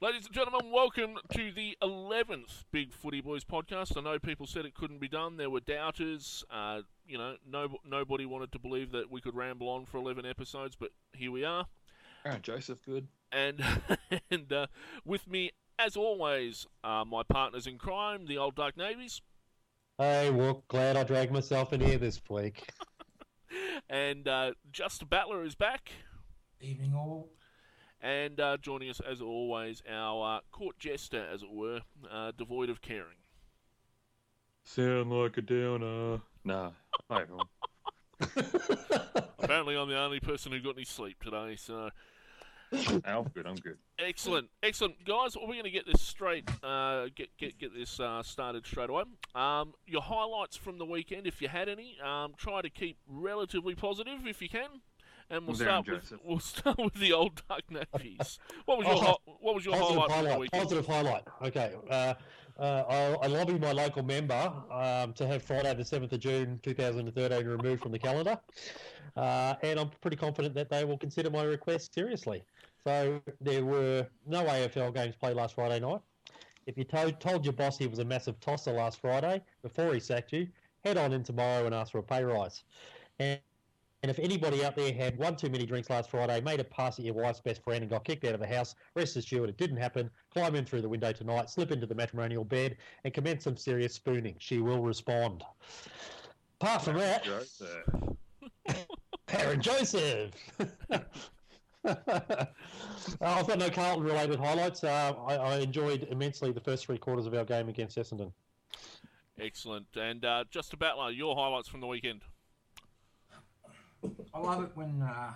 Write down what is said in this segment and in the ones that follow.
Ladies and gentlemen, welcome to the 11th Big Footy Boys podcast. I know people said it couldn't be done. There were doubters. Uh, you know, no, nobody wanted to believe that we could ramble on for 11 episodes, but here we are. Aaron Joseph, good. And, and uh, with me, as always, uh, my partners in crime, the old Dark Navies. Hey, well, glad I dragged myself in here this week. and uh, Just Battler is back. Evening all. And uh, joining us, as always, our uh, court jester, as it were, uh, devoid of caring. Sound like a downer. Nah, hi everyone. Apparently, I'm the only person who got any sleep today, so. I'm good. I'm good. Excellent, excellent, guys. We're going to get this straight. Uh, get get get this uh, started straight away. Um, your highlights from the weekend, if you had any. Um, try to keep relatively positive if you can. And we'll Well, start Darren with we'll start with the old Duck Navies. What was your Oh, hi- what was your Positive highlight, highlight. Positive highlight. Okay. Uh, uh, I, I lobbied my local member um, to have Friday the 7th of June 2013 removed from the calendar. Uh, and I'm pretty confident that they will consider my request seriously. So there were no AFL games played last Friday night. If you told, told your boss he was a massive tosser last Friday before he sacked you, head on in tomorrow and ask for a pay rise. And and if anybody out there had one too many drinks last Friday, made a pass at your wife's best friend and got kicked out of the house, rest assured it didn't happen. Climb in through the window tonight, slip into the matrimonial bed, and commence some serious spooning. She will respond. Apart from that, Joseph. Aaron Joseph. Uh, I've got no Carlton related highlights. Uh, I, I enjoyed immensely the first three quarters of our game against Essendon. Excellent. And uh, just about like your highlights from the weekend. I love it when uh,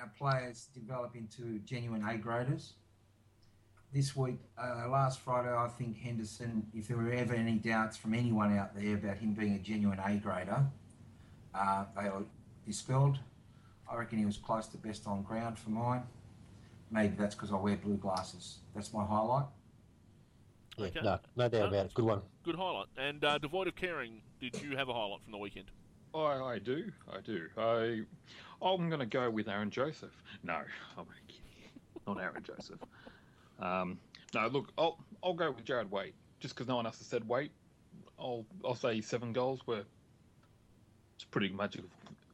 our players develop into genuine A graders. This week, uh, last Friday, I think Henderson, if there were ever any doubts from anyone out there about him being a genuine A grader, uh, they were dispelled. I reckon he was close to best on ground for mine. Maybe that's because I wear blue glasses. That's my highlight. Yeah, Okay. no, no doubt about it. Good one. Good highlight. And uh, devoid of caring, did you have a highlight from the weekend? I, I do. I do. I, I'm going to go with Aaron Joseph. No, I'm only kidding. Not Aaron Joseph. Um, no, look, I'll I'll go with Jarrad Waite. Just because no one else has said Waite, I'll I'll say seven goals were. It's a pretty magical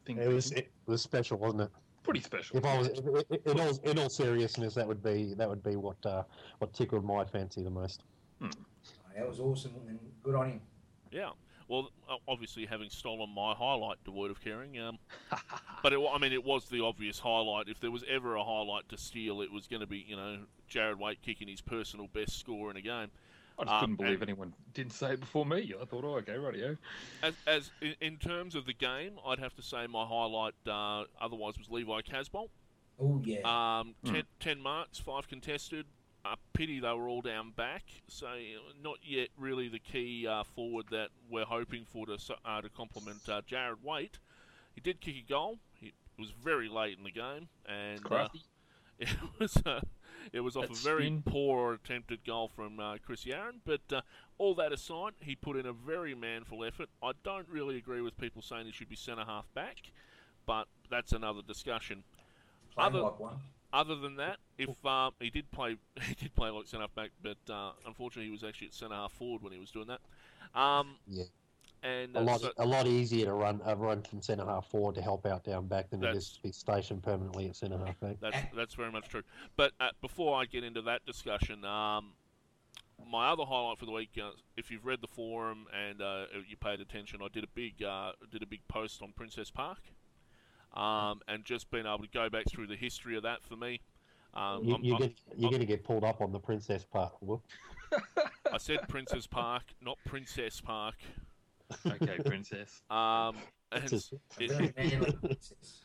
thing. It was it was special, wasn't it? pretty special. If I was in all in all seriousness, that would be that would be what uh, what tickled my fancy the most. That was awesome and good on him. Yeah. Well, obviously, having stolen my highlight, devoid of caring. Um, but it, I mean, it was the obvious highlight. If there was ever a highlight to steal, it was going to be, you know, Jarrad Waite kicking his personal best score in a game. I just um, couldn't believe and- anyone didn't say it before me. I thought, oh, okay, radio. As, as in, in terms of the game, I'd have to say my highlight, uh, otherwise, was Levi Casboult. Oh, yeah. Um, Hmm. ten, 10 marks, five contested. A pity they were all down back. So not yet really the key uh, forward that we're hoping for to uh, to complement uh, Jarrad Waite. He did kick a goal. It was very late in the game, and uh, it was uh, it was off That a very spin. poor attempted goal from uh, Chris Yarran. But uh, all that aside, he put in a very manful effort. I don't really agree with people saying he should be centre half back, but that's another discussion. Playing other- like one. Other than that, if um, he did play, he did play like centre half back, but uh, unfortunately he was actually at centre half forward when he was doing that. Um, Yeah. and A uh, lot so- a lot easier to run uh, run from centre half forward to help out down back than it That's- is to be stationed permanently at centre half back. That's that's very much true. But uh, before I get into that discussion, um, my other highlight for the week, uh, if you've read the forum and uh, you paid attention, I did a big uh, did a big post on Princess Park, um, and just being able to go back through the history of that for me. Um, You, I'm- you're I'm- gonna, you're going to get pulled up on the princess Park. Will. I said Princess Park, not Princess Park. Okay, princess. Um, and Princess. it- Very manly princess.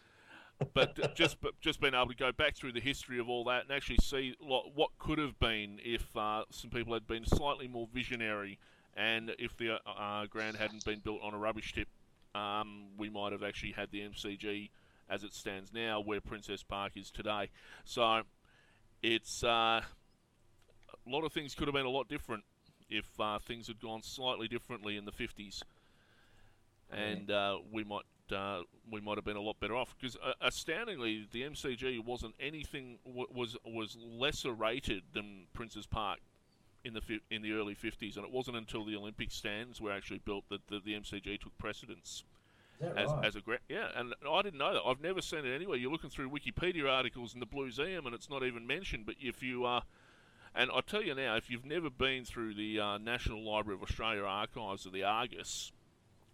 but just but just being able to go back through the history of all that and actually see lo- what could have been if uh, some people had been slightly more visionary, and if the uh, uh, ground hadn't been built on a rubbish tip, um, we might have actually had the MCG as it stands now, where Princess Park is today. So it's uh, a lot of things could have been a lot different if uh, things had gone slightly differently in the 50s. And uh, we might uh, we might have been a lot better off. Because uh, astoundingly, the MCG wasn't anything w- was was lesser rated than Princes Park in the fi- in the early 50s, and it wasn't until the Olympic stands were actually built that the, the MCG took precedence as, right? as a gra- yeah. And I didn't know that. I've never seen it anywhere. You're looking through Wikipedia articles in the Blueseum, and it's not even mentioned. But if you uh, and I tell you now, if you've never been through the uh, National Library of Australia archives of the Argus,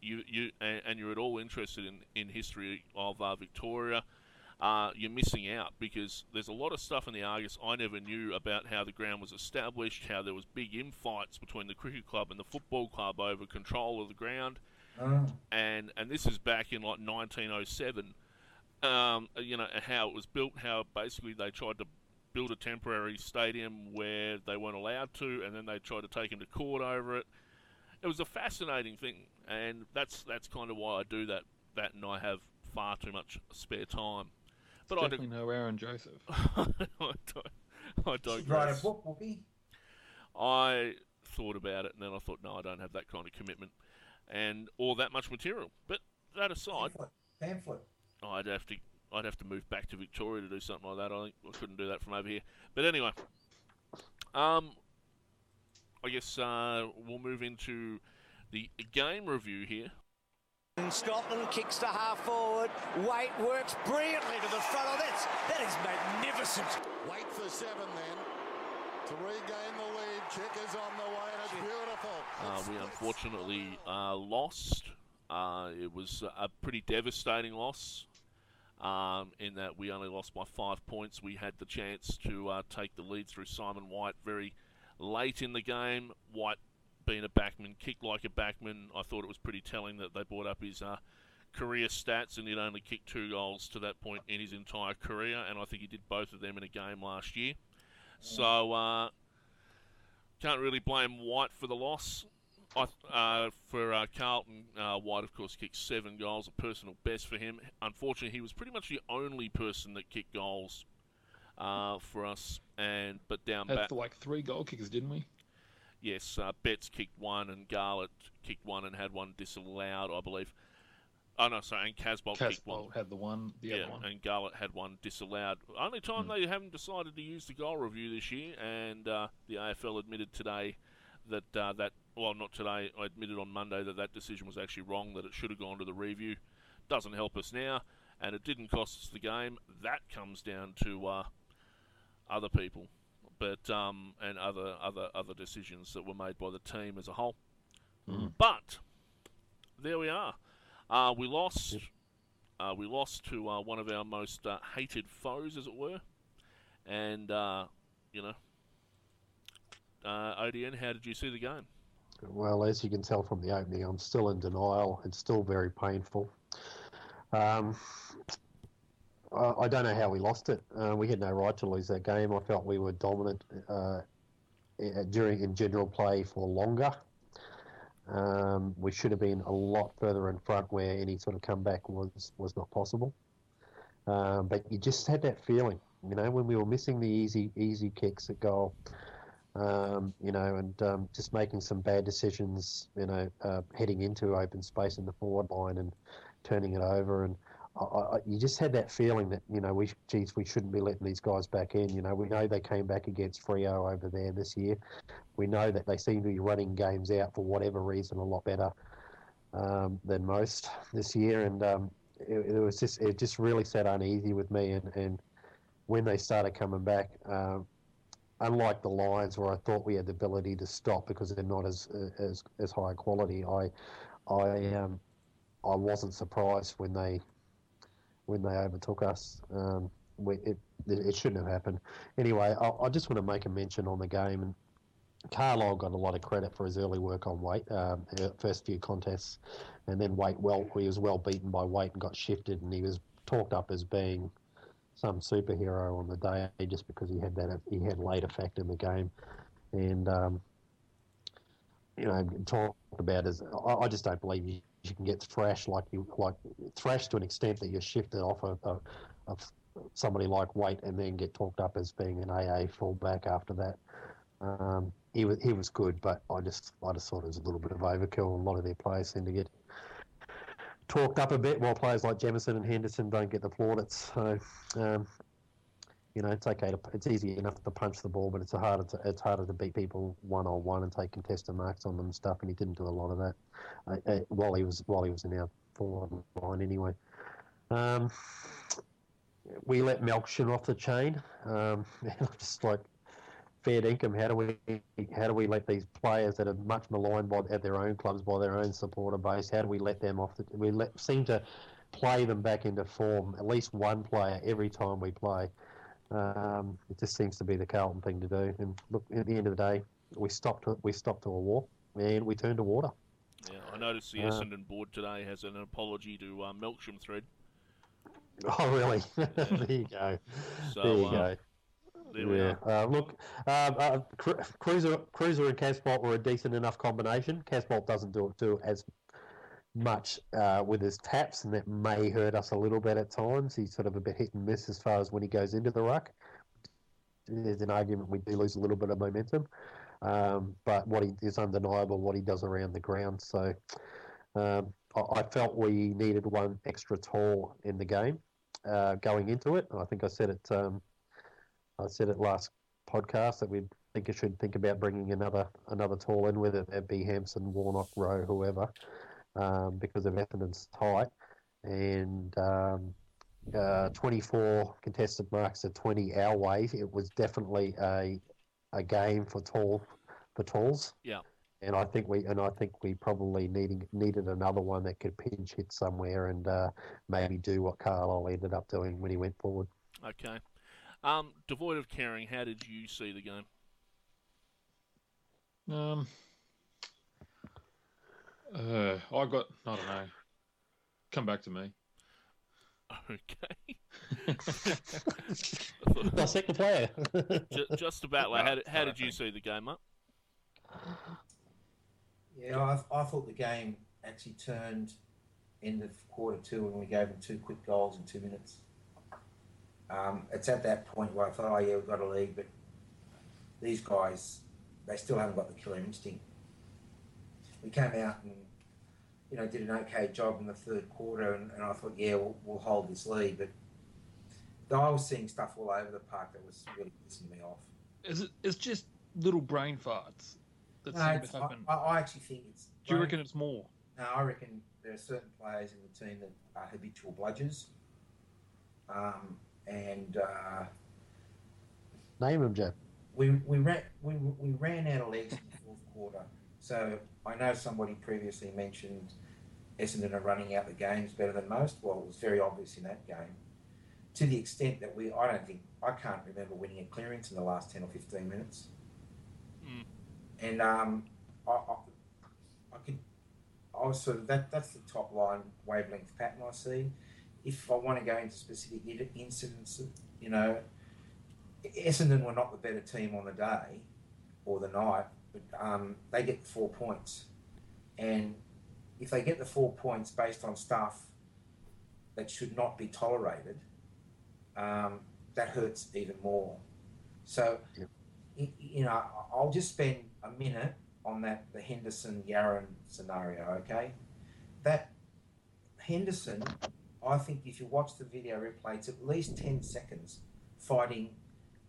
you you and, and you're at all interested in in history of uh, Victoria. Uh, you're missing out because there's a lot of stuff in the Argus I never knew about how the ground was established, how there was big infights between the cricket club and the football club over control of the ground, Oh, and and this is back in like 1907. Um, you know how it was built, how basically they tried to build a temporary stadium where they weren't allowed to, and then they tried to take him to court over it. It was a fascinating thing, and that's that's kind of why I do that. That and I have far too much spare time. But I, Definitely no Aaron Joseph. I don't. I don't. write a book, Whoopi. I thought about it, and then I thought, no, I don't have that kind of commitment, and all that much material. But that aside, Pamphlet. Pamphlet. I'd have to I'd have to move back to Victoria to do something like that. I think I couldn't do that from over here. But anyway, um, I guess uh, we'll move into the game review here. And Scotland kicks the half forward. Waite works brilliantly to the front. of that's, that is magnificent. Waite for seven then to regain the lead. Chick is on the way and it's beautiful. Uh, we unfortunately uh, lost. Uh, it was a pretty devastating loss. Um, in that we only lost by five points. We had the chance to uh, take the lead through Simon White very late in the game. White, being a backman, kicked like a backman. I thought it was pretty telling that they brought up his uh, career stats and he'd only kicked two goals to that point in his entire career, and I think he did both of them in a game last year. So uh, can't really blame White for the loss. I, uh, for uh, Carlton, uh, Waite, of course, kicked seven goals, a personal best for him. Unfortunately, he was pretty much the only person that kicked goals uh, for us. And but down Had back, like three goal kickers, didn't we? Yes, uh, Betts kicked one, and Garlett kicked one, and had one disallowed, I believe. Oh no, sorry, and Casboult kicked one. Had the one, the yeah, other one. and Garlett had one disallowed. Only time they haven't decided to use the goal review this year, and uh, the AFL admitted today that uh, that well, not today. I admitted on Monday that that decision was actually wrong. That it should have gone to the review. Doesn't help us now, and it didn't cost us the game. That comes down to uh, other people, but um, and other other other decisions that were made by the team as a whole. But there we are. Uh, we lost. Uh, we lost to uh, one of our most uh, hated foes, as it were. And uh, you know, uh, ODN, how did you see the game? Well, as you can tell from the opening, I'm still in denial. It's still very painful. Um, I, I don't know how we lost it. Uh, we had no right to lose that game. I felt we were dominant uh, during in general play for longer. Um, we should have been a lot further in front where any sort of comeback was was not possible. Um, but you just had that feeling, you know, when we were missing the easy easy kicks at goal um, you know, and um, just making some bad decisions, you know, uh, heading into open space in the forward line and turning it over. And I, I, you just had that feeling that, you know, we, geez, we shouldn't be letting these guys back in. You know, we know they came back against Freo over there this year. We know that they seem to be running games out for whatever reason a lot better um, than most this year. And um, it, it was just, it just really sat uneasy with me. And, and when they started coming back, um, unlike the Lions, where I thought we had the ability to stop because they're not as as as high quality, I I um I wasn't surprised when they when they overtook us. Um, we, it it shouldn't have happened. Anyway, I, I just want to make a mention on the game and. Carlisle got a lot of credit for his early work on Waite, um, first few contests, and then Waite well he was well beaten by Waite and got shifted, and he was talked up as being some superhero on the day just because he had that he had late effect in the game, and um, you know talked about as I, I just don't believe you, you can get thrashed like you like thrashed to an extent that you're shifted off of, of, of somebody like Waite and then get talked up as being an AA fullback after that. Um, he was he was good, but I just I just thought it was a little bit of overkill. A lot of their players seem to get talked up a bit, while players like Jamison and Henderson don't get the plaudits. So, um, you know, it's okay to it's easy enough to punch the ball, but it's harder to it's harder to beat people one on one and take contested marks on them and stuff. And he didn't do a lot of that uh, uh, while he was while he was in our forward line anyway. Um, we let Melksham off the chain. Um, just like fair income. How do we how do we let these players that are much maligned by at their own clubs by their own supporter base? How do we let them off? The, we let seem to play them back into form. At least one player every time we play. Um, it just seems to be the Carlton thing to do. And look, at the end of the day, we stopped we stopped to a war and we turned to water. Yeah, I noticed the Uh, Essendon board today has an apology to uh, Melksham thread. Oh, really? there you go. So there you uh, go. there we yeah. are. Uh, look, um, uh, Cru- Cruiser, Cruiser and Casboult were a decent enough combination. Casboult doesn't do it do as much uh, with his taps, and that may hurt us a little bit at times. He's sort of a bit hit and miss as far as when he goes into the ruck. There's an argument we do lose a little bit of momentum, um, but what he is undeniable what he does around the ground. So um, I, I felt we needed one extra tall in the game uh, going into it. I think I said it. Um, I said it last podcast that we think you should think about bringing another another tall in, whether that be Hampson, Warnock, Rowe, whoever, um, because of Essendon's height and um, uh, 24 contested marks to 20 our way. It was definitely a a game for tall for talls. Yeah. And I think we and I think we probably needing needed another one that could pinch hit somewhere and uh, maybe do what Carlisle ended up doing when he went forward. Okay. Um, devoid of caring, how did you see the game? Um, uh, I got. I don't know. Come back to me. Okay. Dissect the player. Ju- Just about like how did, how did you see the game, up? Yeah, I, I thought the game actually turned end of quarter two when we gave them two quick goals in two minutes. Um, it's at that point where I thought, oh yeah, we've got a lead, but these guys, they still haven't got the killer instinct. We came out and you know did an okay job in the third quarter, and, and I thought, yeah, we'll, we'll hold this lead, but I was seeing stuff all over the park that was really pissing me off. Is it? It's just little brain farts that No, seem to happen. I, I actually think it's. Do you reckon it's more? No, I reckon there are certain players in the team that are habitual bludgers. Um, and uh, Name them, Jeff. we, we, ran, we, we ran out of legs in the fourth quarter. So I know somebody previously mentioned Essendon are running out the games better than most. Well, it was very obvious in that game. To the extent that we, I don't think, I can't remember winning a clearance in the last 10 or 15 minutes. Mm. And um, I, I, I could, I was sort of, that, that's the top line wavelength pattern I see. If I want to go into specific incidents, you know, Essendon were not the better team on the day or the night, um, they get four points. And if they get the four points based on stuff that should not be tolerated, um, that hurts even more. So, you know, I'll just spend a minute on that the Henderson Yarran scenario. Okay, that Henderson, I think if you watch the video replay, it's at least ten seconds fighting,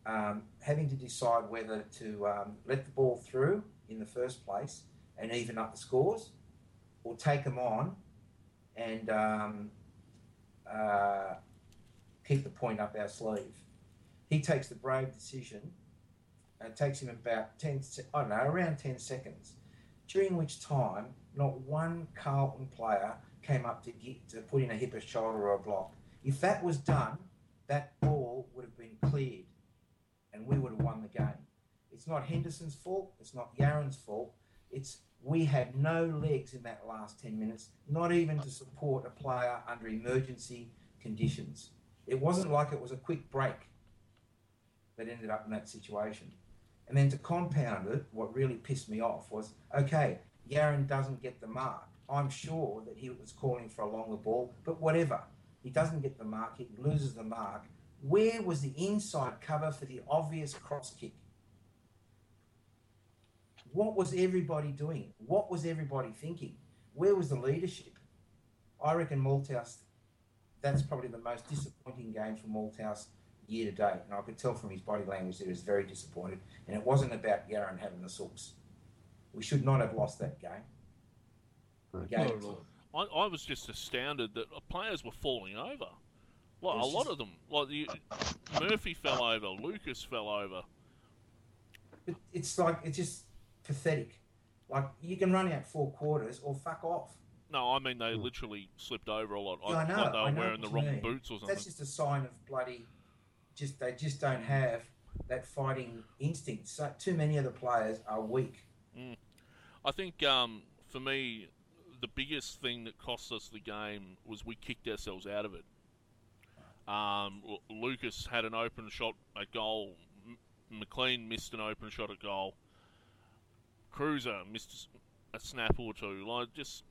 um, having to decide whether to um, let the ball through in the first place and even up the scores, or take them on and um, uh, keep the point up our sleeve. He takes the brave decision. It takes him about 10, se- I don't know, around 10 seconds, during which time not one Carlton player came up to get to put in a hip, a shoulder, or a block. If that was done, that ball would have been cleared and we would have won the game. It's not Henderson's fault, it's not Yarran's fault. It's we had no legs in that last 10 minutes, not even to support a player under emergency conditions. It wasn't like it was a quick break that ended up in that situation. And then to compound it, what really pissed me off was okay, Yarran doesn't get the mark. I'm sure that he was calling for a longer ball, but whatever. He doesn't get the mark, he loses the mark. Where was the inside cover for the obvious cross kick? What was everybody doing? What was everybody thinking? Where was the leadership? I reckon Malthouse. That's probably the most disappointing game for Malthouse year to date, and I could tell from his body language that he was very disappointed. And it wasn't about Yarran having the sooks. We should not have lost that game. The game Not at all. I, I was just astounded that players were falling over. Like a It's lot of them, like the, Murphy fell over, Lucas fell over. It, it's like it's just pathetic. Like you can run out four quarters or fuck off. No, I mean they literally slipped over a lot. Yeah, I know. like they were I know wearing the wrong mean. boots or something. That's just a sign of bloody. Just they just don't have that fighting instinct. So too many of the players are weak. I think um, for me, the biggest thing that cost us the game was we kicked ourselves out of it. Um, Lucas had an open shot at goal. M- McLean missed an open shot at goal. Cruiser missed a snap or two. Like just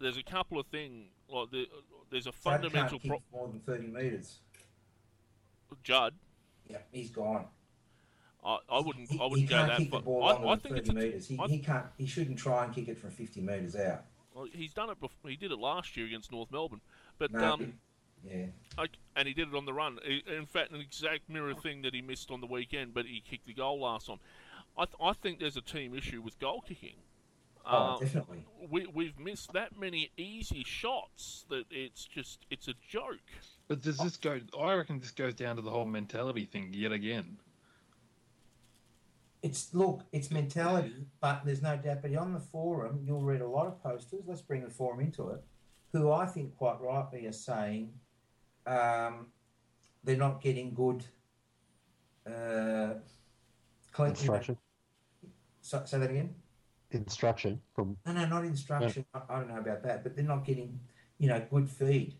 there's a couple of things like the, there's a fundamental can't kick pro- more than thirty meters. Judd. Yeah, he's gone. I, I wouldn't He, I wouldn't go that far. I, I think it's meters. He, I- he can't. He shouldn't try and kick it from fifty meters out. well, he's done it. Before, he did it last year against North Melbourne, but No, um, yeah, Okay, and he did it on the run. In fact, an exact mirror thing that he missed on the weekend, but he kicked the goal last time. I, th- I think there's a team issue with goal kicking. oh, Um, definitely. we, we've missed that many easy shots that it's just it's a joke. But does this go? I reckon this goes down to the whole mentality thing yet again. It's look, it's mentality, but there's no doubt. But on the forum, you'll read a lot of posters. Let's bring the forum into it. Who I think quite rightly are saying um, they're not getting good. Uh, clean, Instruction. So, say that again. Instruction from No, no, not instruction. I, I don't know about that, but they're not getting, you know, good feed,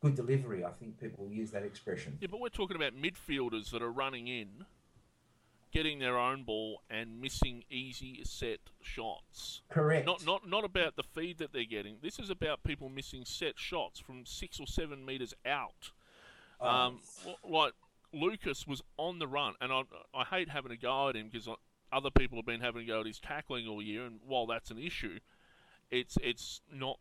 good delivery. I think people use that expression. Yeah, but we're talking about midfielders that are running in, getting their own ball and missing easy set shots. Correct. Not not not about the feed that they're getting. This is about people missing set shots from six or seven meters out. Oh, Um, like Lucas was on the run, and I I hate having a go at him because other people have been having a go at his tackling all year, and while that's an issue, it's it's not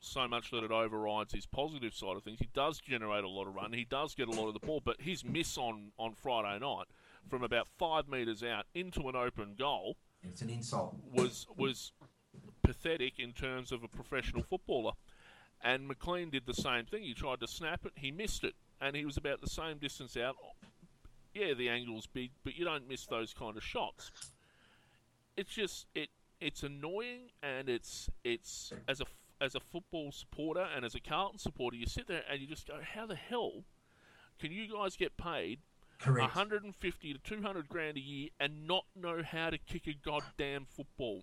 so much that it overrides his positive side of things. He does generate a lot of run. He does get a lot of the ball, but his miss on on Friday night from about five meters out into an open goal it's an insult. was was pathetic in terms of a professional footballer. And McLean did the same thing. He tried to snap it, he missed it, and he was about the same distance out. Yeah, the angle's big, but you don't miss those kind of shots. It's just it it's annoying, and it's it's as a as a football supporter and as a Carlton supporter, you sit there and you just go, how the hell can you guys get paid Correct. 150 to 200 grand a year and not know how to kick a goddamn football.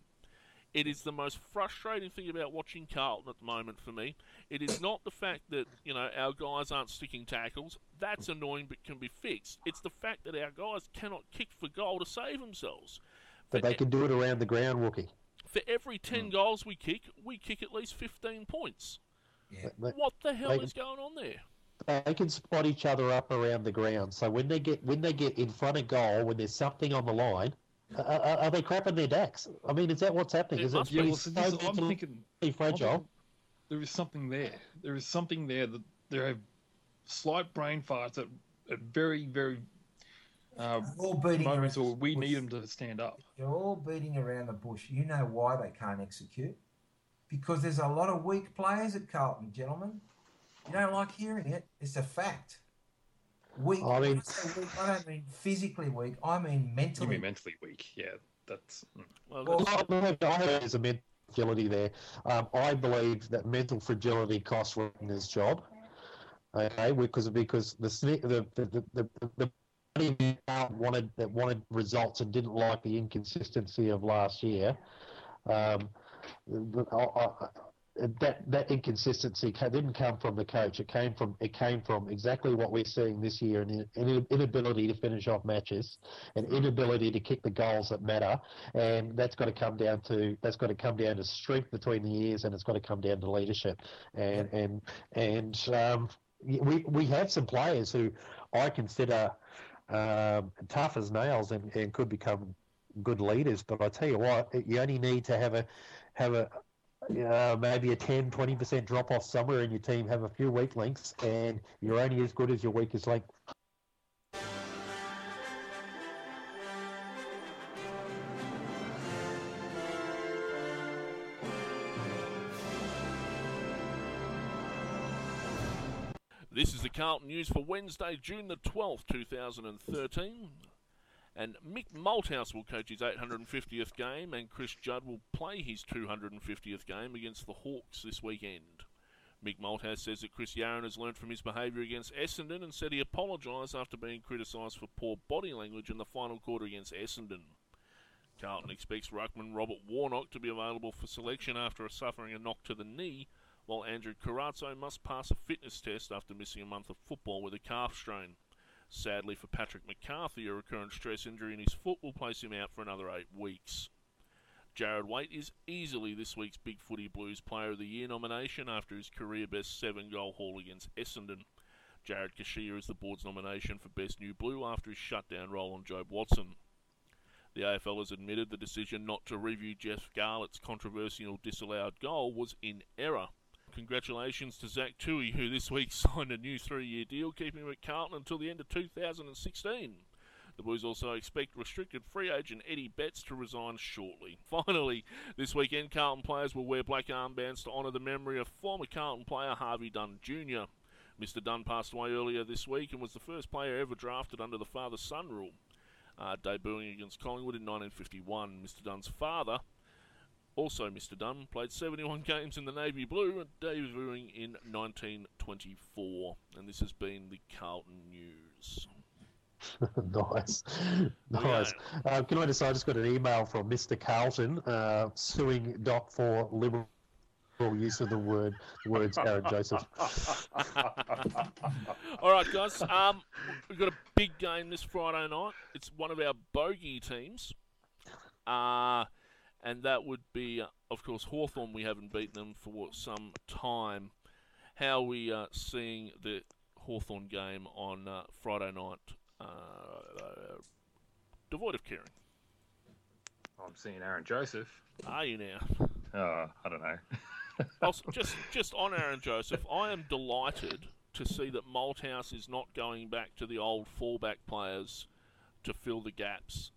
It is the most frustrating thing about watching Carlton at the moment for me. It is not the fact that, you know, our guys aren't sticking tackles. That's annoying but can be fixed. It's the fact that our guys cannot kick for goal to save themselves. but they can do it around the ground, Wookie. For every 10 mm. goals we kick, we kick at least 15 points. Yeah. They, What the hell They- is going on there? They can spot each other up around the ground. So when they get when they get in front of goal, when there's something on the line, uh, uh, are they crapping their decks? I mean, is that what's happening? It is must it Yeah, well, so so this, I'm thinking fragile? there is something there. There is something there that there are slight brain farts at, at very, very uh, all beating moments around where we the need them to stand up. They're all beating around the bush. You know why they can't execute? Because there's a lot of weak players at Carlton, gentlemen. You don't like hearing it. It's a fact. Weak. I mean- When say weak, I don't mean physically weak. I mean mentally. You mentally. mean mentally weak? Yeah, that's. mm. Well, Well, that's- Well, I I think there's a mental fragility there. Um, I believe that mental fragility costs Wagner's job. Okay, because because the sni- the the the, the, the wanted that wanted results and didn't like the inconsistency of last year. Um, I- I- that that inconsistency didn't come from the coach. It came from it came from exactly what we're seeing this year: an in- inability to finish off matches, an inability to kick the goals that matter, and that's got to come down to that's got to come down to strength between the ears, and it's got to come down to leadership, and and and um, we we have some players who I consider um, tough as nails and, and could become good leaders, but I tell you what, you only need to have a have a uh, maybe a 10, 20% drop off somewhere in your team, have a few weak links, and you're only as good as your weakest link. This is the Carlton News for Wednesday, June the 12th, 2013. And Mick Malthouse will coach his 850th game, and Chris Judd will play his 250th game against the Hawks this weekend. Mick Malthouse says that Chris Yarran has learnt from his behaviour against Essendon and said he apologised after being criticised for poor body language in the final quarter against Essendon. Carlton expects ruckman Robert Warnock to be available for selection after suffering a knock to the knee, while Andrew Carazzo must pass a fitness test after missing a month of football with a calf strain. Sadly for Patrick McCarthy, a recurrent stress injury in his foot will place him out for another eight weeks. Jarrad Waite is easily this week's Big Footy Blues Player of the Year nomination after his career best seven goal haul against Essendon. Jared Kashia is the board's nomination for Best New Blue after his shutdown role on Jobe Watson. The AFL has admitted the decision not to review Jeff Garlett's controversial disallowed goal was in error. Congratulations to Zach Tuohy, who this week signed a new three year deal, keeping him at Carlton until the end of 2016. The Blues also expect restricted free agent Eddie Betts to resign shortly. Finally, this weekend, Carlton players will wear black armbands to honour the memory of former Carlton player Harvey Dunn Jr. Mr. Dunn passed away earlier this week and was the first player ever drafted under the father son rule. Uh, debuting against Collingwood in 1951, Mr. Dunn's father, also Mr. Dunn, played 71 games in the Navy Blue, debuting in 1924. And this has been the Carlton News. nice, nice. Uh, can I just? Say I just got an email from Mr. Carlton uh, suing Doc for liberal use of the word words Aaron Joseph. All right, guys. Um, we've got a big game this Friday night. It's one of our bogey teams. Uh, and that would be, uh, of course, Hawthorn. We haven't beaten them for some time. How are we uh, seeing the Hawthorn game on uh, Friday night? Uh, devoid of caring. I'm seeing Aaron Joseph. Are you now? Uh, I don't know. also, just just on Aaron Joseph, I am delighted to see that Malthouse is not going back to the old fallback players to fill the gaps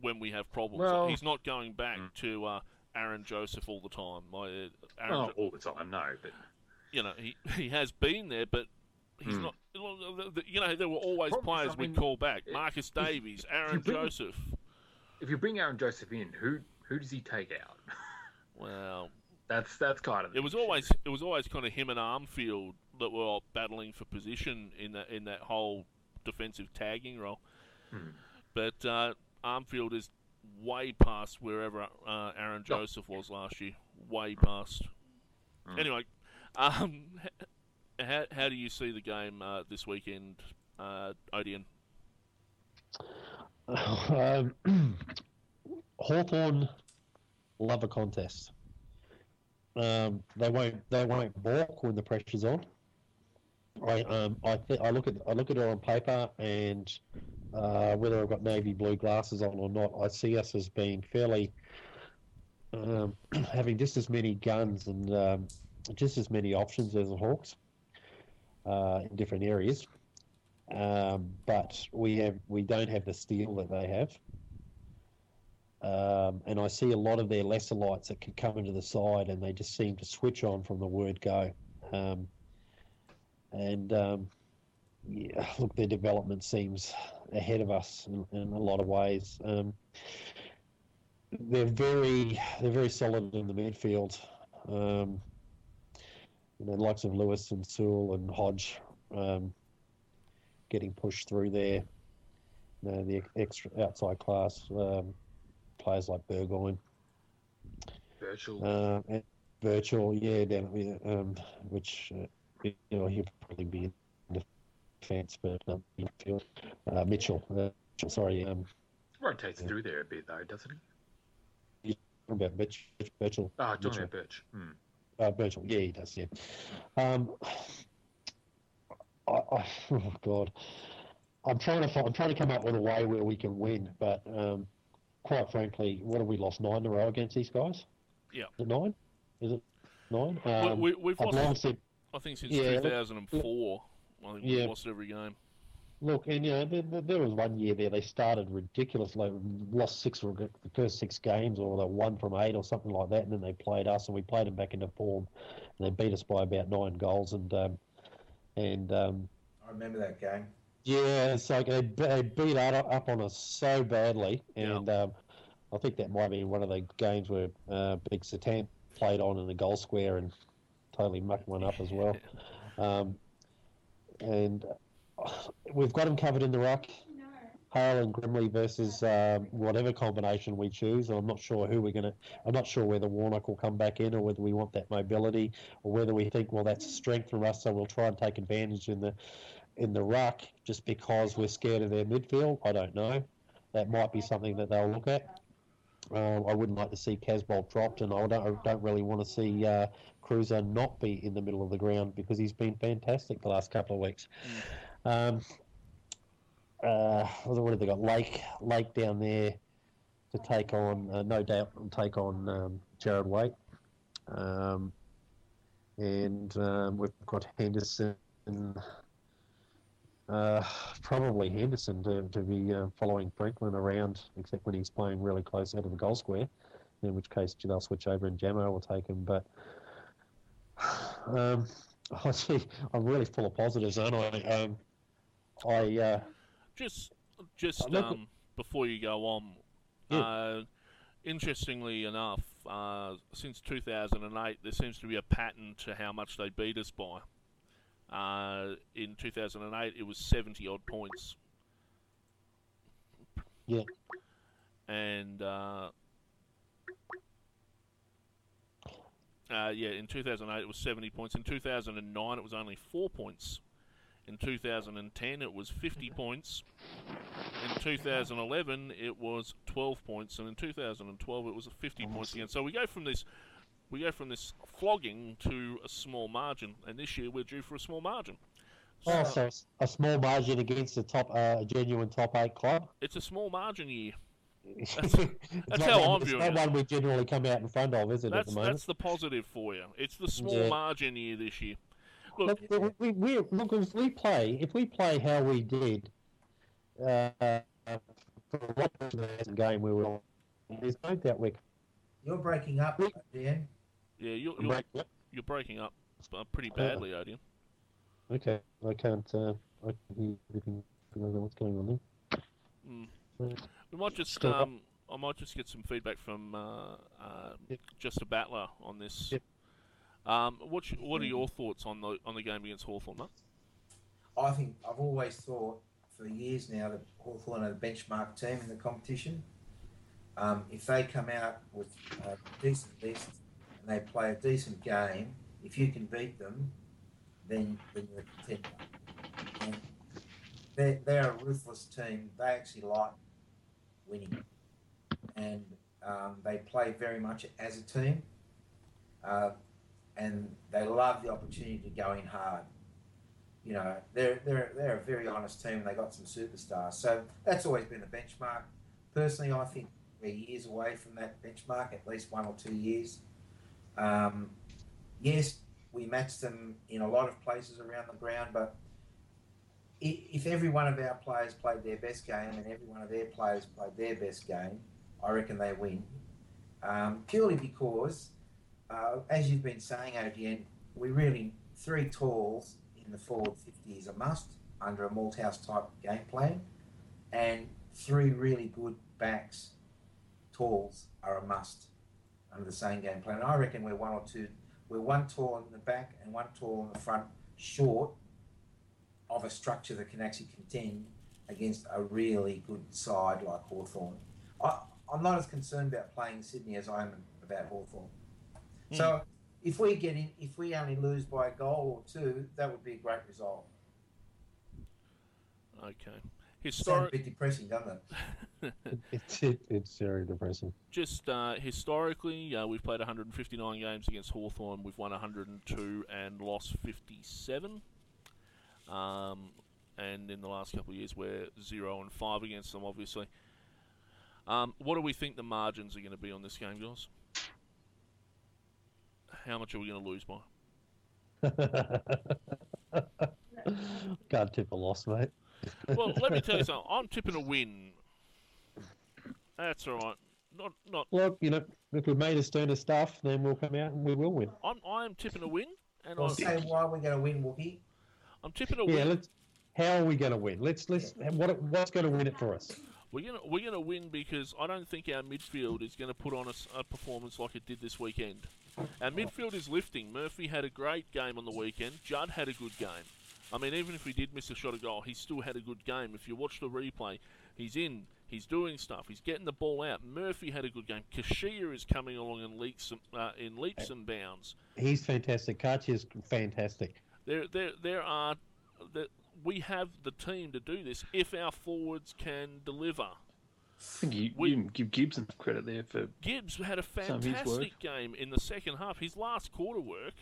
when we have problems. Well- He's not going back Mm. to uh, Aaron Joseph all the time. My, uh, Aaron, Well, not Jo- all the time, no, but you know, he he has been there, but he's Mm. not. well, the- the- You know, there were always Problem is, players I we'd call back: it- Marcus if- Davies, Aaron bring- Joseph. if you bring Aaron Joseph in, who who does he take out? Well, That's that's kind of the it was issue. always it was always kind of him and Armfield that were battling for position in that in that whole defensive tagging role. Hmm. But uh, Armfield is way past wherever uh, Aaron Joseph was last year. Way past. Hmm. Anyway, um, how how do you see the game uh, this weekend, uh, Odeon? um, Hawthorn love a contest. Um, they won't. They won't balk when the pressure's on. I um I th- I look at I look at it on paper and uh, whether I've got navy blue glasses on or not, I see us as being fairly um, having just as many guns and um, just as many options as the Hawks uh, in different areas. Um, but we have we don't have the steel that they have. Um, and I see a lot of their lesser lights that can come into the side, and they just seem to switch on from the word go. Um, and um, yeah, look, their development seems ahead of us in, in a lot of ways. Um, they're very they're very solid in the midfield. Um, you know, the likes of Lewis and Sewell and Hodge um, getting pushed through there. You know, the extra outside class um, players like Burgoyne, virtual. uh, and Virtual, yeah, down yeah, um, which uh, you know he'll probably be in defence, but um, midfield. Uh, Mitchell, uh, Mitchell, sorry, um, rotates yeah. through there a bit though, doesn't he? about Mitch, Mitchell. Ah, Johnny Mitchell. Birch. Hmm. Uh, Virgil, yeah, he does. Yeah. Um, I, I, oh God, I'm trying to find, I'm trying to come up with a way where we can win, but um, quite frankly, what have we lost nine in a row against these guys? Yeah. The nine. Is it nine? We, Um, we, we've I've lost, long said, I think, since Yeah, look- 2004. I think Yeah. we've lost every game. look, and you know, there, there- there was one year there they started ridiculous, like lost six of the first six games, or they won from eight or something like that, and then they played us, and we played them back into form, and they beat us by about nine goals, and um, and um, I remember that game. Yeah, it's like they, they beat up, up on us so badly, Yeah. and um, I think that might be one of the games where uh, Big Satan played on in the goal square and totally mucked one up as well. Um, and uh, we've got him covered in the ruck. Hale and Grimley versus um, whatever combination we choose. I'm not sure who we're going to. I'm not sure whether Warnock will come back in or whether we want that mobility or whether we think well that's a strength from us, so we'll try and take advantage in the in the ruck just because we're scared of their midfield. I don't know. That might be something that they'll look at. Um, I wouldn't like to see Casboult dropped, and I don't, I don't really want to see uh, Cruiser not be in the middle of the ground because he's been fantastic the last couple of weeks. Um, uh, what have they got? Lake, Lake down there to take on, uh, no doubt, take on um, Jarrad Waite. Um, and um, we've got Henderson, uh, probably Henderson to, to be uh, following Franklin around, except when he's playing really close out of the goal square, in which case they'll switch over and Jamo will take him. But um, I see, I'm really full of positives, aren't I? Um, I uh, Just, just um, before you go on, Yeah. uh, interestingly enough, uh, since 2008, there seems to be a pattern to how much they beat us by. Uh, in 2008, it was 70 odd points. Yeah. And uh, uh, yeah, in 2008 it was 70 points. In 2009 it was only four points. In 2010 it was 50 points. In 2011 it was 12 points, and in 2012 it was 50 points again. So we go from this, we go from this flogging to a small margin, and this year we're due for a small margin. oh, so it's a small margin against the top, uh, genuine top eight club. It's a small margin year. It's that's not how one- I'm it's viewing not it. one we generally come out in front of, is it, at That's the that's the positive for you. It's the small Yeah. margin year this year. Look, Look, we, we, we, look, if we play, if we play how we did uh, for one game where we there's no doubt we You're breaking up, Dan. Yeah, you're you're, break it. you're breaking up uh, pretty badly, Odeon. Okay, I can't. Uh, I can hear everything. I don't know what's going on there. Mm. So, We might just um, I might just get some feedback from uh, uh, Yep. just a battler on this. Yep. Um, what what are your thoughts on the on the game against Hawthorn, mate? I think I've always thought for years now that Hawthorn are the benchmark team in the competition. Um, if they come out with a decent list and they play a decent game, if you can beat them, then, then you're a contender. And they're, they're a ruthless team. They actually like winning. And um, they play very much as a team. Uh, and they love the opportunity to go in hard you know, they're they're they're a very honest team. They got some superstars, so that's always been the benchmark. Personally, I think we're years away from that benchmark, at least one or two years. Um, yes, we matched them in a lot of places around the ground, but if every one of our players played their best game and every one of their players played their best game, I reckon they win. Um, purely because, uh, as you've been saying, Adrian, we really three talls in the forward 50 is a must under a Malthouse type game plan, and three really good backs, talls, are a must under the same game plan. I reckon we're one or two, we're one tall in the back and one tall in the front, short of a structure that can actually contend against a really good side like Hawthorn. I, I'm not as concerned about playing Sydney as I am about Hawthorn. Hmm. So if we get in, if we only lose by a goal or two, that would be a great result. Okay. Sounds a Historic, bit depressing, doesn't it? it's it, it's very depressing. just uh, historically, uh, we've played 159 games against Hawthorn. We've won 102 and lost 57. Um, and in the last couple of years, we're zero and five against them. Obviously. Um, what do we think the margins are going to be on this game, guys? how much are we going to lose by? Can't tip a loss, mate. Well, let me tell you something. I'm tipping a win. That's all right. Not not. Look, you know, if we've made a stern of stuff, then we'll come out and we will win. I'm I am tipping a win, and I'm, say why we're going to win, Wookie. I'm tipping a Yeah, win. let's. How are we going to win? Let's let's. What what's going to win it for us? We're gonna we're gonna win because I don't think our midfield is going to put on a performance like it did this weekend. Our midfield is lifting. Murphy had a great game on the weekend. Judd had a good game. I mean, even if he did miss a shot of goal, he still had a good game. If you watch the replay, he's in, he's doing stuff, he's getting the ball out. Murphy had a good game. Kashia is coming along in leaps and, uh, in leaps and bounds. He's fantastic. is fantastic. There there there are that we have the team to do this if our forwards can deliver. I think you, We- you can give Gibson credit there for Gibbs had a his work. fantastic game in the second half. His last quarter work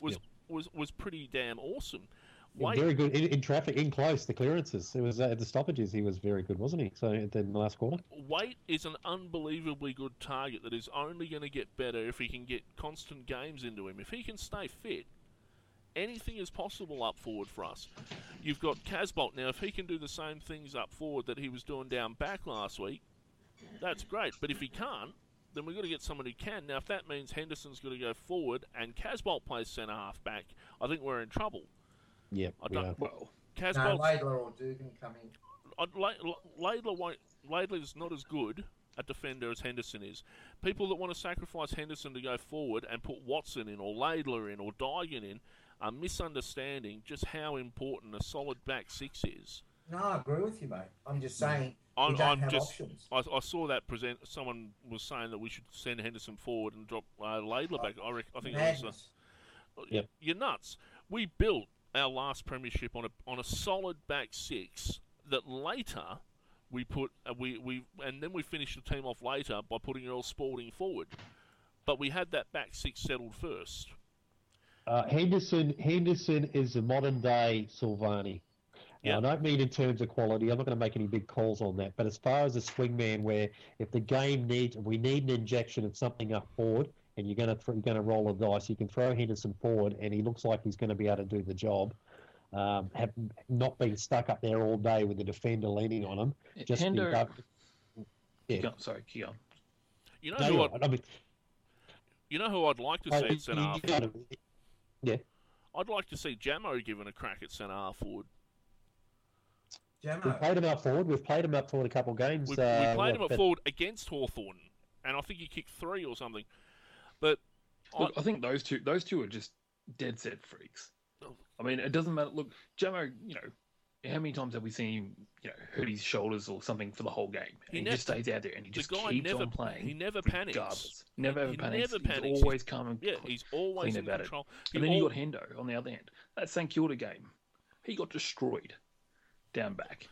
was was was pretty damn awesome. Very good in, in traffic, in close, the clearances. It was uh, at the stoppages. He was very good, wasn't he? So in the last quarter. Waite is an unbelievably good target that is only going to get better if he can get constant games into him. If he can stay fit, anything is possible up forward for us. You've got Casboult now. If he can do the same things up forward that he was doing down back last week, that's great. But if he can't, then we've got to get someone who can. Now, if that means Henderson's got to go forward and Casboult plays centre half back, I think we're in trouble. Yeah, I we don't- are. well. No, Laidler or Dugan come in. I'd- La- La- Laidler won't. Laidler's not as good a defender as Henderson is. People that want to sacrifice Henderson to go forward and put Watson in or Laidler in or Dygan in are misunderstanding just how important a solid back six is. No, I agree with you, mate. I'm just saying I'm, we don't I'm have just. options. I, I saw that present. Someone was saying that we should send Henderson forward and drop uh, Laidler back. I, rec- I think it was. Madness. Yep. You're nuts. We built our last premiership on a on a solid back six that later we put uh, we we and then we finished the team off later by putting Earl Spalding forward. But we had that back six settled first. Uh, Henderson Henderson is a modern day Silvagni. Yeah. Now, I don't mean in terms of quality. I'm not going to make any big calls on that. But as far as a swingman, where if the game needs, we need an injection of something up forward, and you're going to you're going to roll a dice, you can throw Henderson forward, and he looks like he's going to be able to do the job. Um, have not been stuck up there all day with the defender leaning on him. Just Hendo, be up- yeah. Go on, sorry, keep on. You know No, who I'd. I mean, you know who I'd like to uh, see you- at centre half. gotta- yeah. I'd like to see Jamo given a crack at centre half forward. We've played him up forward. We've played him up forward a couple of games. We, uh, we played what, him at but- forward against Hawthorn, and I think he kicked three or something. But I, Look, I think those two, those two are just dead set freaks. Oh. I mean, it doesn't matter. Look, Jamo, you know, how many times have we seen him, you know, hurt his shoulders or something for the whole game? And He he, never- just stays out there and he the just keeps never- on playing. he never panics. regardless. Never He ever panics. never He's panics. always calm and yeah, he's always in about it. control. And He then you got Hendo on the other end. That St Kilda game, he got destroyed down back.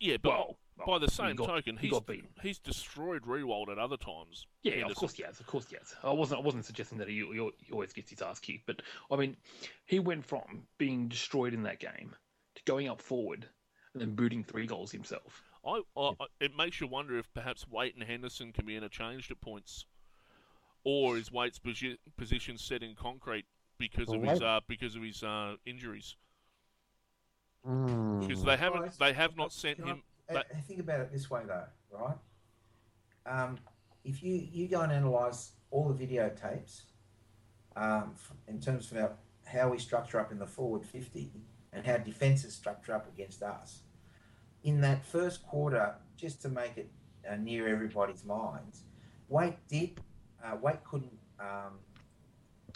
Yeah, but Well, by the he same got- token, he he's got beaten. he's destroyed Riewoldt at other times. Yeah, of course he has. Of course he has. I wasn't. I wasn't suggesting that he, he, he always gets his ass kicked, but I mean, he went from being destroyed in that game to going up forward and then booting three goals himself. I, I, I- it makes you wonder if perhaps Waite and Henderson can be interchanged at points, or is Waite's posi- position set in concrete because of his uh, because of his uh, injuries? Mm. Because they haven't they have not sent can I- uh, think about it this way, though, right? Um, if you, you go and analyse all the videotapes um, in terms of our, how we structure up in the forward 50 and how defences structure up against us, in that first quarter, just to make it uh, near everybody's minds, Waite did, uh, Waite couldn't um,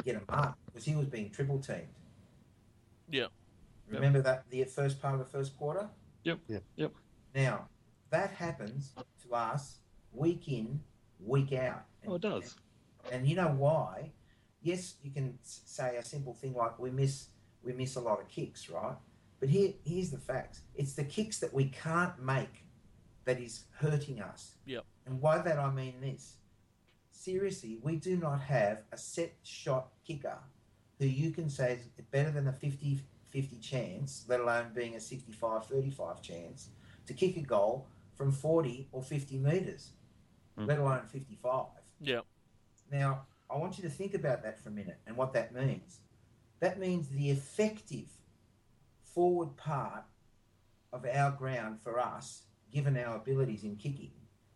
get a mark because he was being triple teamed. Yeah. Remember that the first part of the first quarter? Yep. Yep. Yep. Now, that happens to us week in, week out. Oh, it does. And you know why? Yes, you can say a simple thing like we miss we miss a lot of kicks, right? But here here's the facts. It's the kicks that we can't make that is hurting us. Yep. And by that I mean this. Seriously, we do not have a set shot kicker who you can say is better than a 50 50 chance, let alone being a 65 35 chance, to kick a goal from 40 or 50 metres, Mm. let alone 55. Yeah, Now, I want you to think about that for a minute and what that means. That means the effective forward part of our ground for us, given our abilities in kicking,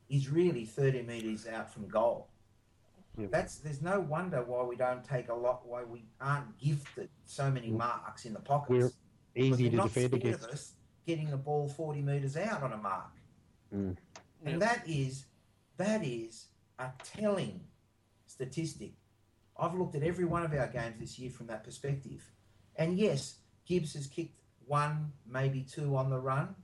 is really 30 metres out from goal. Yep. That's there's no wonder why we don't take a lot, why we aren't gifted so many marks in the pockets. We're easy to defend against. us getting the ball 40 metres out on a mark. Mm. Yep. And that is that is a telling statistic. I've looked at every one of our games this year from that perspective. And yes, Gibbs has kicked one, maybe two on the run.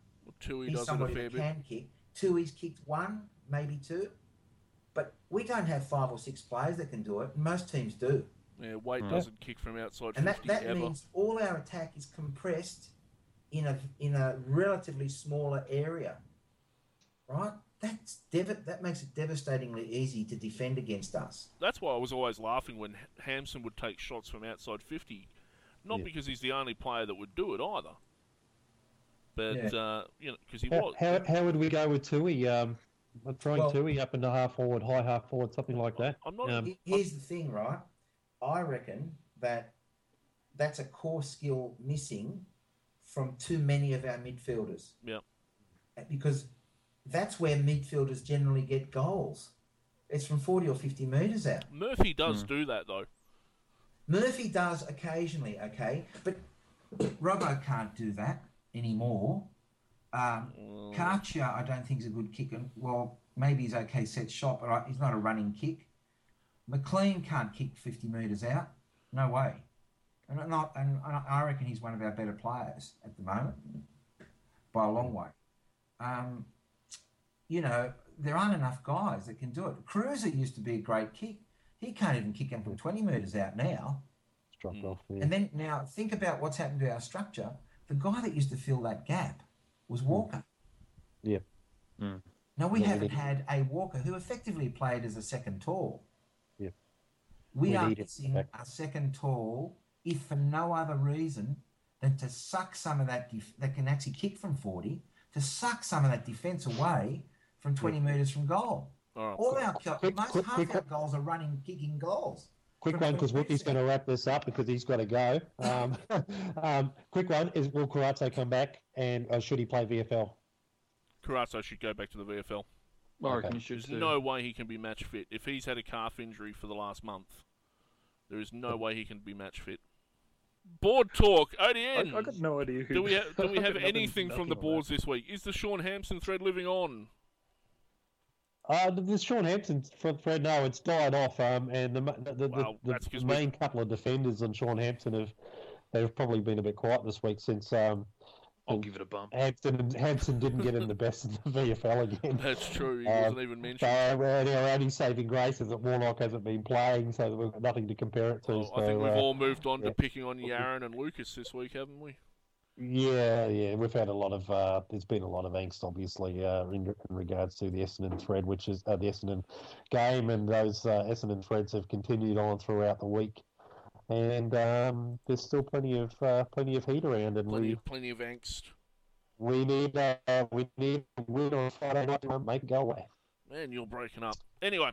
Tuohy He's does it a somebody fair that bit. can kick. Two, he's kicked one, maybe two. But we don't have five or six players that can do it. Most teams do. Yeah, Waite Mm. doesn't kick from outside And that, 50 that ever. means all our attack is compressed in a in a relatively smaller area. Right? That's dev- that makes it devastatingly easy to defend against us. That's why I was always laughing when H- Hampson would take shots from outside 50. Not Yeah. because he's the only player that would do it either. But, Yeah. uh, you know, because he How, was. how, how would we go with Tuohy? Um, throwing Well- Tuohy up into half forward, high half forward, something like that. I'm not. Um, He- Here's the thing, right? I reckon that that's a core skill missing from too many of our midfielders. Yep. Because that's where midfielders generally get goals. It's from 40 or 50 metres out. Murphy does Hmm. do that, though. Murphy does occasionally, okay, but Robbo can't do that anymore. Um, Mm. Karcher, I don't think is a good kicker. Well, maybe he's okay set shot, but he's not a running kick. McLean can't kick 50 metres out. No way. And, I'm not, and I I reckon he's one of our better players at the moment by a long way. Um, you know, there aren't enough guys that can do it. Cruiser used to be a great kick. He can't even kick them from 20 metres out now. It's dropped Mm. off. Yeah. And then now think about what's happened to our structure. The guy that used to fill that gap was Walker. Yeah. Mm. Now we Yeah, haven't need- had a Walker who effectively played as a second tall. Yep. We, We are need it missing a second tall, if for no other reason than to suck some of that def- that can actually kick from forty, to suck some of that defence away from twenty metres from goal. All right. All our Quick- most quick- half quick- our goals are running kicking goals. Quick one, because 20 Wookie's going to wrap this up because he's got to go. Um, um, quick one is will Carrazzo come back and uh, should he play VFL? Carrazzo should go back to the VFL. Okay. There's too. no way he can be match fit. If he's had a calf injury for the last month, there is no way he can be match fit. Board talk, I, ODN. I got no idea who. do we ha- do we have got nothing- anything from the boards this week? Is the Shaun Hampson thread living on? Uh, the, the Shaun Hampson thread, no, it's died off. Um, and the ma- the, the, Well, the, that's 'cause the we- main couple of defenders on Shaun Hampson have they've probably been a bit quiet this week since um, I'll give it a bump. Hampson and didn't get in the best of the VFL again. That's true. He Um, wasn't even mentioned. So our only saving grace is that Warnock hasn't been playing, so we've got nothing to compare it to. Well, so, I think we've uh, all moved on to picking on Yarran and Lucas this week, haven't we? Yeah, yeah, we've had a lot of. Uh, there's been a lot of angst, obviously, uh, in, in regards to the Essendon thread, which is uh, the Essendon game, and those uh, Essendon threads have continued on throughout the week. And um, there's still plenty of uh, plenty of heat around, and Plenty we of plenty of angst. we need uh, we need a win on Friday night to make it go away. Man, you're breaking up. Anyway,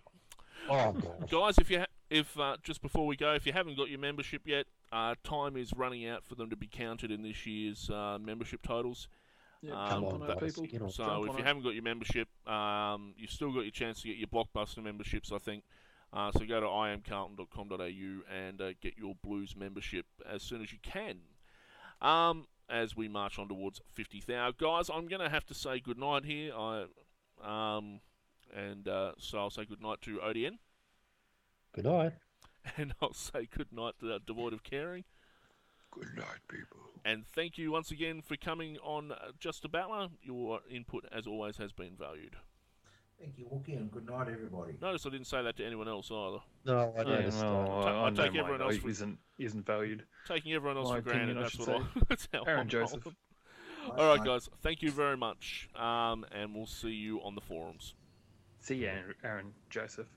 Oh guys, if you ha- if uh, just before we go, if you haven't got your membership yet, uh, time is running out for them to be counted in this year's uh, membership totals. Yeah, Um, jump on but- people. So Jump if on you it. haven't got your membership, um, you've still got your chance to get your blockbuster memberships. I think. Uh, so go to imcarlton.com.au and uh, get your Blues membership as soon as you can. Um, as we march on towards 50,000. Guys, I'm going to have to say goodnight here. I, um, and uh, so I'll say goodnight to ODN, good night. and I'll say goodnight to uh, Devoid of Caring. Good night, people. And thank you once again for coming on uh, Just a Battler. Your input, as always, has been valued. Thank you, Wookie, and good night, everybody. Notice I didn't say that to anyone else either. No, I Yeah, noticed. well, Ta- I, I'll I take everyone else for- isn't isn't valued. Taking everyone else My for granted. I That's what I, that's how Aaron I'm Joseph. rolling. All right, guys. Thank you very much, um, and we'll see you on the forums. See you, Aaron, Aaron Joseph.